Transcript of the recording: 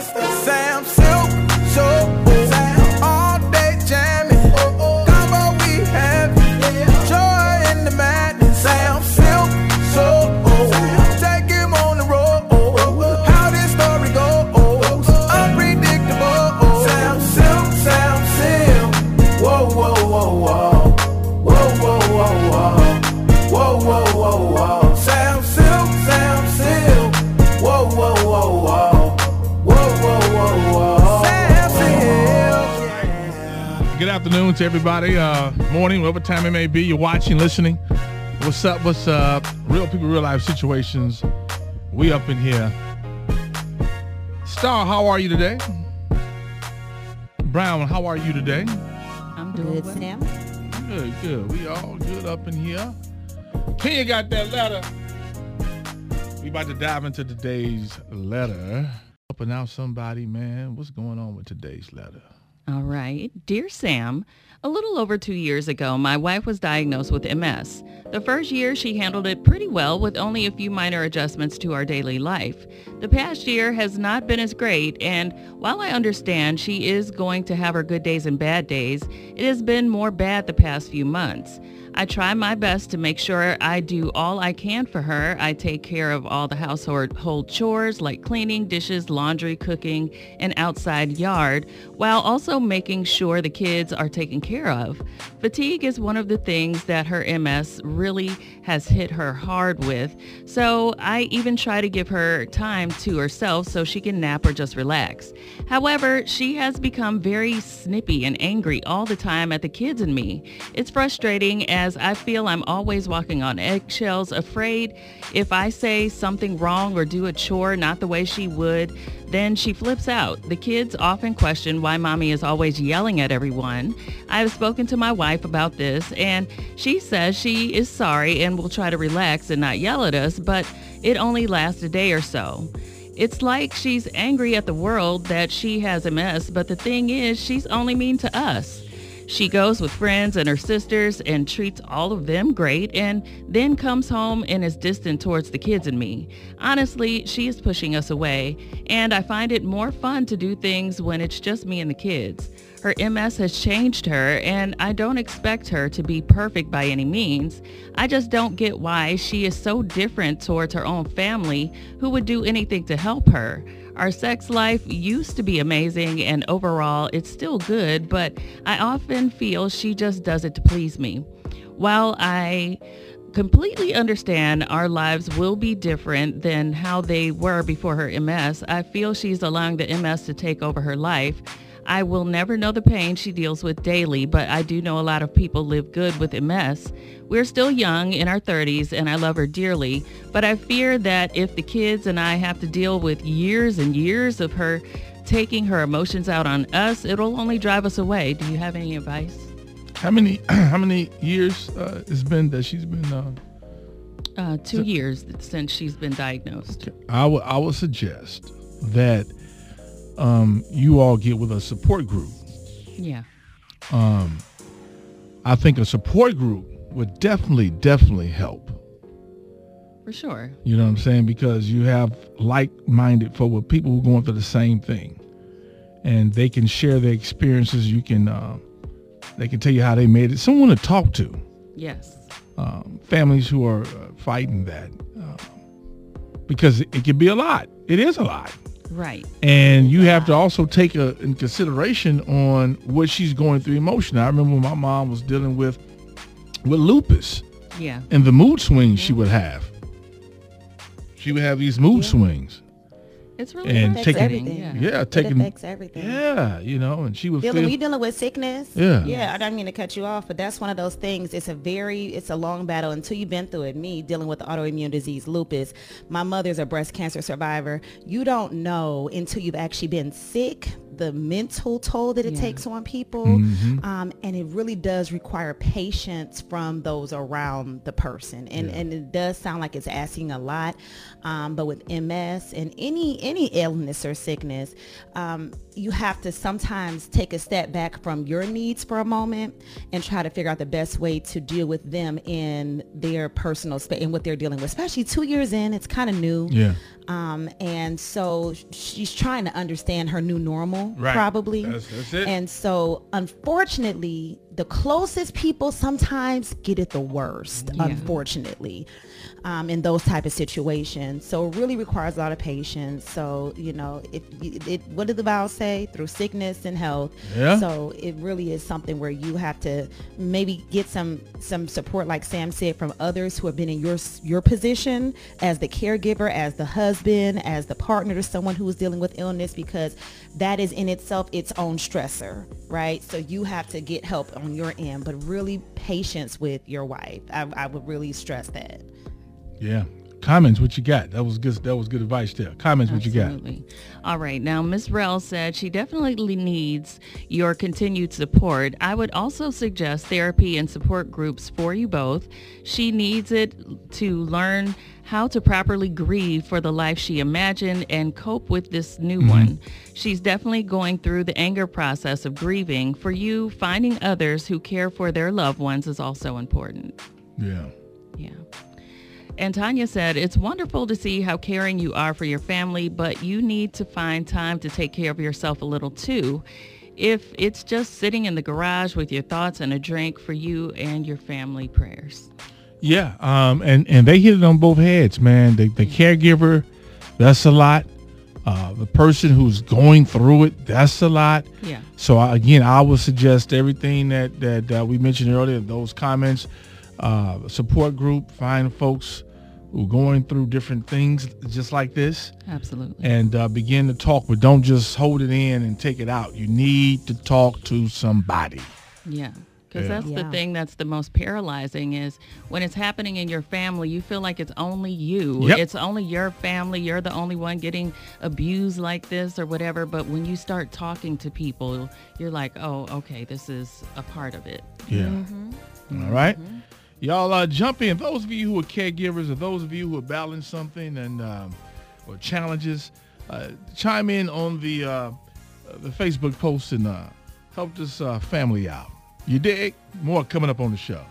Mr. afternoon to everybody. Uh, morning, whatever time it may be. You're watching, listening. What's up? What's up? Real people, real life situations. We up in here. Star, how are you today? Brown, how are you today? I'm doing Good, well. Sam. Good, good. We all good up in here. Kenya got that letter. We about to dive into today's letter. Helping out somebody, man. What's going on with today's letter? All right. Dear Sam, a little over two years ago, my wife was diagnosed with MS. The first year, she handled it pretty well with only a few minor adjustments to our daily life. The past year has not been as great, and while I understand she is going to have her good days and bad days, it has been more bad the past few months. I try my best to make sure I do all I can for her. I take care of all the household hold chores like cleaning, dishes, laundry, cooking, and outside yard, while also making sure the kids are taken care of. Fatigue is one of the things that her MS really has hit her hard with, so I even try to give her time to herself so she can nap or just relax. However, she has become very snippy and angry all the time at the kids and me. It's frustrating as I feel I'm always walking on eggshells, afraid if I say something wrong or do a chore not the way she would, then she flips out. The kids often question why mommy is always yelling at everyone. I have spoken to my wife about this and she says she is sorry and will try to relax and not yell at us, but it only lasts a day or so. It's like she's angry at the world that she has MS, but the thing is, she's only mean to us. She goes with friends and her sisters and treats all of them great and then comes home and is distant towards the kids and me. Honestly, she is pushing us away and I find it more fun to do things when it's just me and the kids. Her MS has changed her and I don't expect her to be perfect by any means. I just don't get why she is so different towards her own family who would do anything to help her. Our sex life used to be amazing and overall it's still good, but I often feel she just does it to please me. While I completely understand our lives will be different than how they were before her MS, I feel she's allowing the MS to take over her life. I will never know the pain she deals with daily, but I do know a lot of people live good with MS. We're still young in our 30s and I love her dearly, but I fear that if the kids and I have to deal with years and years of her taking her emotions out on us, it'll only drive us away. Do you have any advice? How many how many years uh, it's been that she's been uh, Uh, two years since she's been diagnosed. I would I would suggest that um, you all get with a support group. Yeah. I think a support group would definitely definitely help. For sure. You know what I'm saying? Because you have like-minded folk with people who are going through the same thing, and they can share their experiences. You can uh, they can tell you how they made it. Someone to talk to. Yes. um, families who are uh, fighting that um, because it, it can be a lot. It is a lot. Right. And you have to also take a, in consideration on what she's going through emotionally. I remember when my mom was dealing with with lupus Yeah. and the mood swings she would have. She would have these mood swings. It's really And Affects take everything. Yeah. Yeah, It taking affects everything. yeah, you know, and she would Dealing, feel when you're dealing with sickness, Yeah. yeah. I don't mean to cut you off, but that's one of those things. It's a very, it's a long battle until you've been through it. Me dealing with autoimmune disease, lupus. My mother's a breast cancer survivor. You don't know until you've actually been sick the mental toll that it Yeah. takes on people, Mm-hmm. um, and it really does require patience from those around the person. And and it does sound like it's asking a lot, um, but with MS and any any illness or sickness, um, you have to sometimes take a step back from your needs for a moment and try to figure out the best way to deal with them in their personal space and what they're dealing with. Especially two years in, it's kind of new. Yeah. Um, and so she's trying to understand her new normal, Right. probably. That's- that's it. And so, unfortunately, the closest people sometimes get it the worst, Yeah. unfortunately, um, in those type of situations. So it really requires a lot of patience. So, you know, if you, it, what did the vow say? Through sickness and health. Yeah. So it really is something where you have to maybe get some some support, like Sam said, from others who have been in your your position as the caregiver, as the husband, as the partner to someone who is dealing with illness, because that is in itself its own stressor, right? So you have to get help on your end, but really patience with your wife. I, I would really stress that. Yeah. Comments, what you got? That was good. That was good advice there. Comments, what you got? Absolutely. All right. Now, Ms. Rell said she definitely needs your continued support. I would also suggest therapy and support groups for you both. She needs it to learn how to properly grieve for the life she imagined and cope with this new mm-hmm. one. She's definitely going through the anger process of grieving. For you, finding others who care for their loved ones is also important. Yeah. Yeah. And Tanya said, it's wonderful to see how caring you are for your family, but you need to find time to take care of yourself a little too. If it's just sitting in the garage with your thoughts and a drink for you and your family prayers. Yeah. Um, and, and they hit it on both heads, man. The, the caregiver, that's a lot. Uh, the person who's going through it, that's a lot. Yeah. So I- again, I would suggest everything that that uh, we mentioned earlier, those comments, uh, support group, find folks who are going through different things just like this, Absolutely. and uh, begin to talk. But don't just hold it in and take it out. You need to talk to somebody. Yeah. Because Yeah. that's the thing that's the most paralyzing is when it's happening in your family, you feel like it's only you. Yep. It's only your family. You're the only one getting abused like this or whatever. But when you start talking to people, you're like, oh, okay, this is a part of it. Yeah. All right. Y'all uh, jump in. Those of you who are caregivers or those of you who are battling something and um, or challenges, uh, chime in on the uh, the Facebook post and uh, help this uh, family out. You dig? More coming up on the show.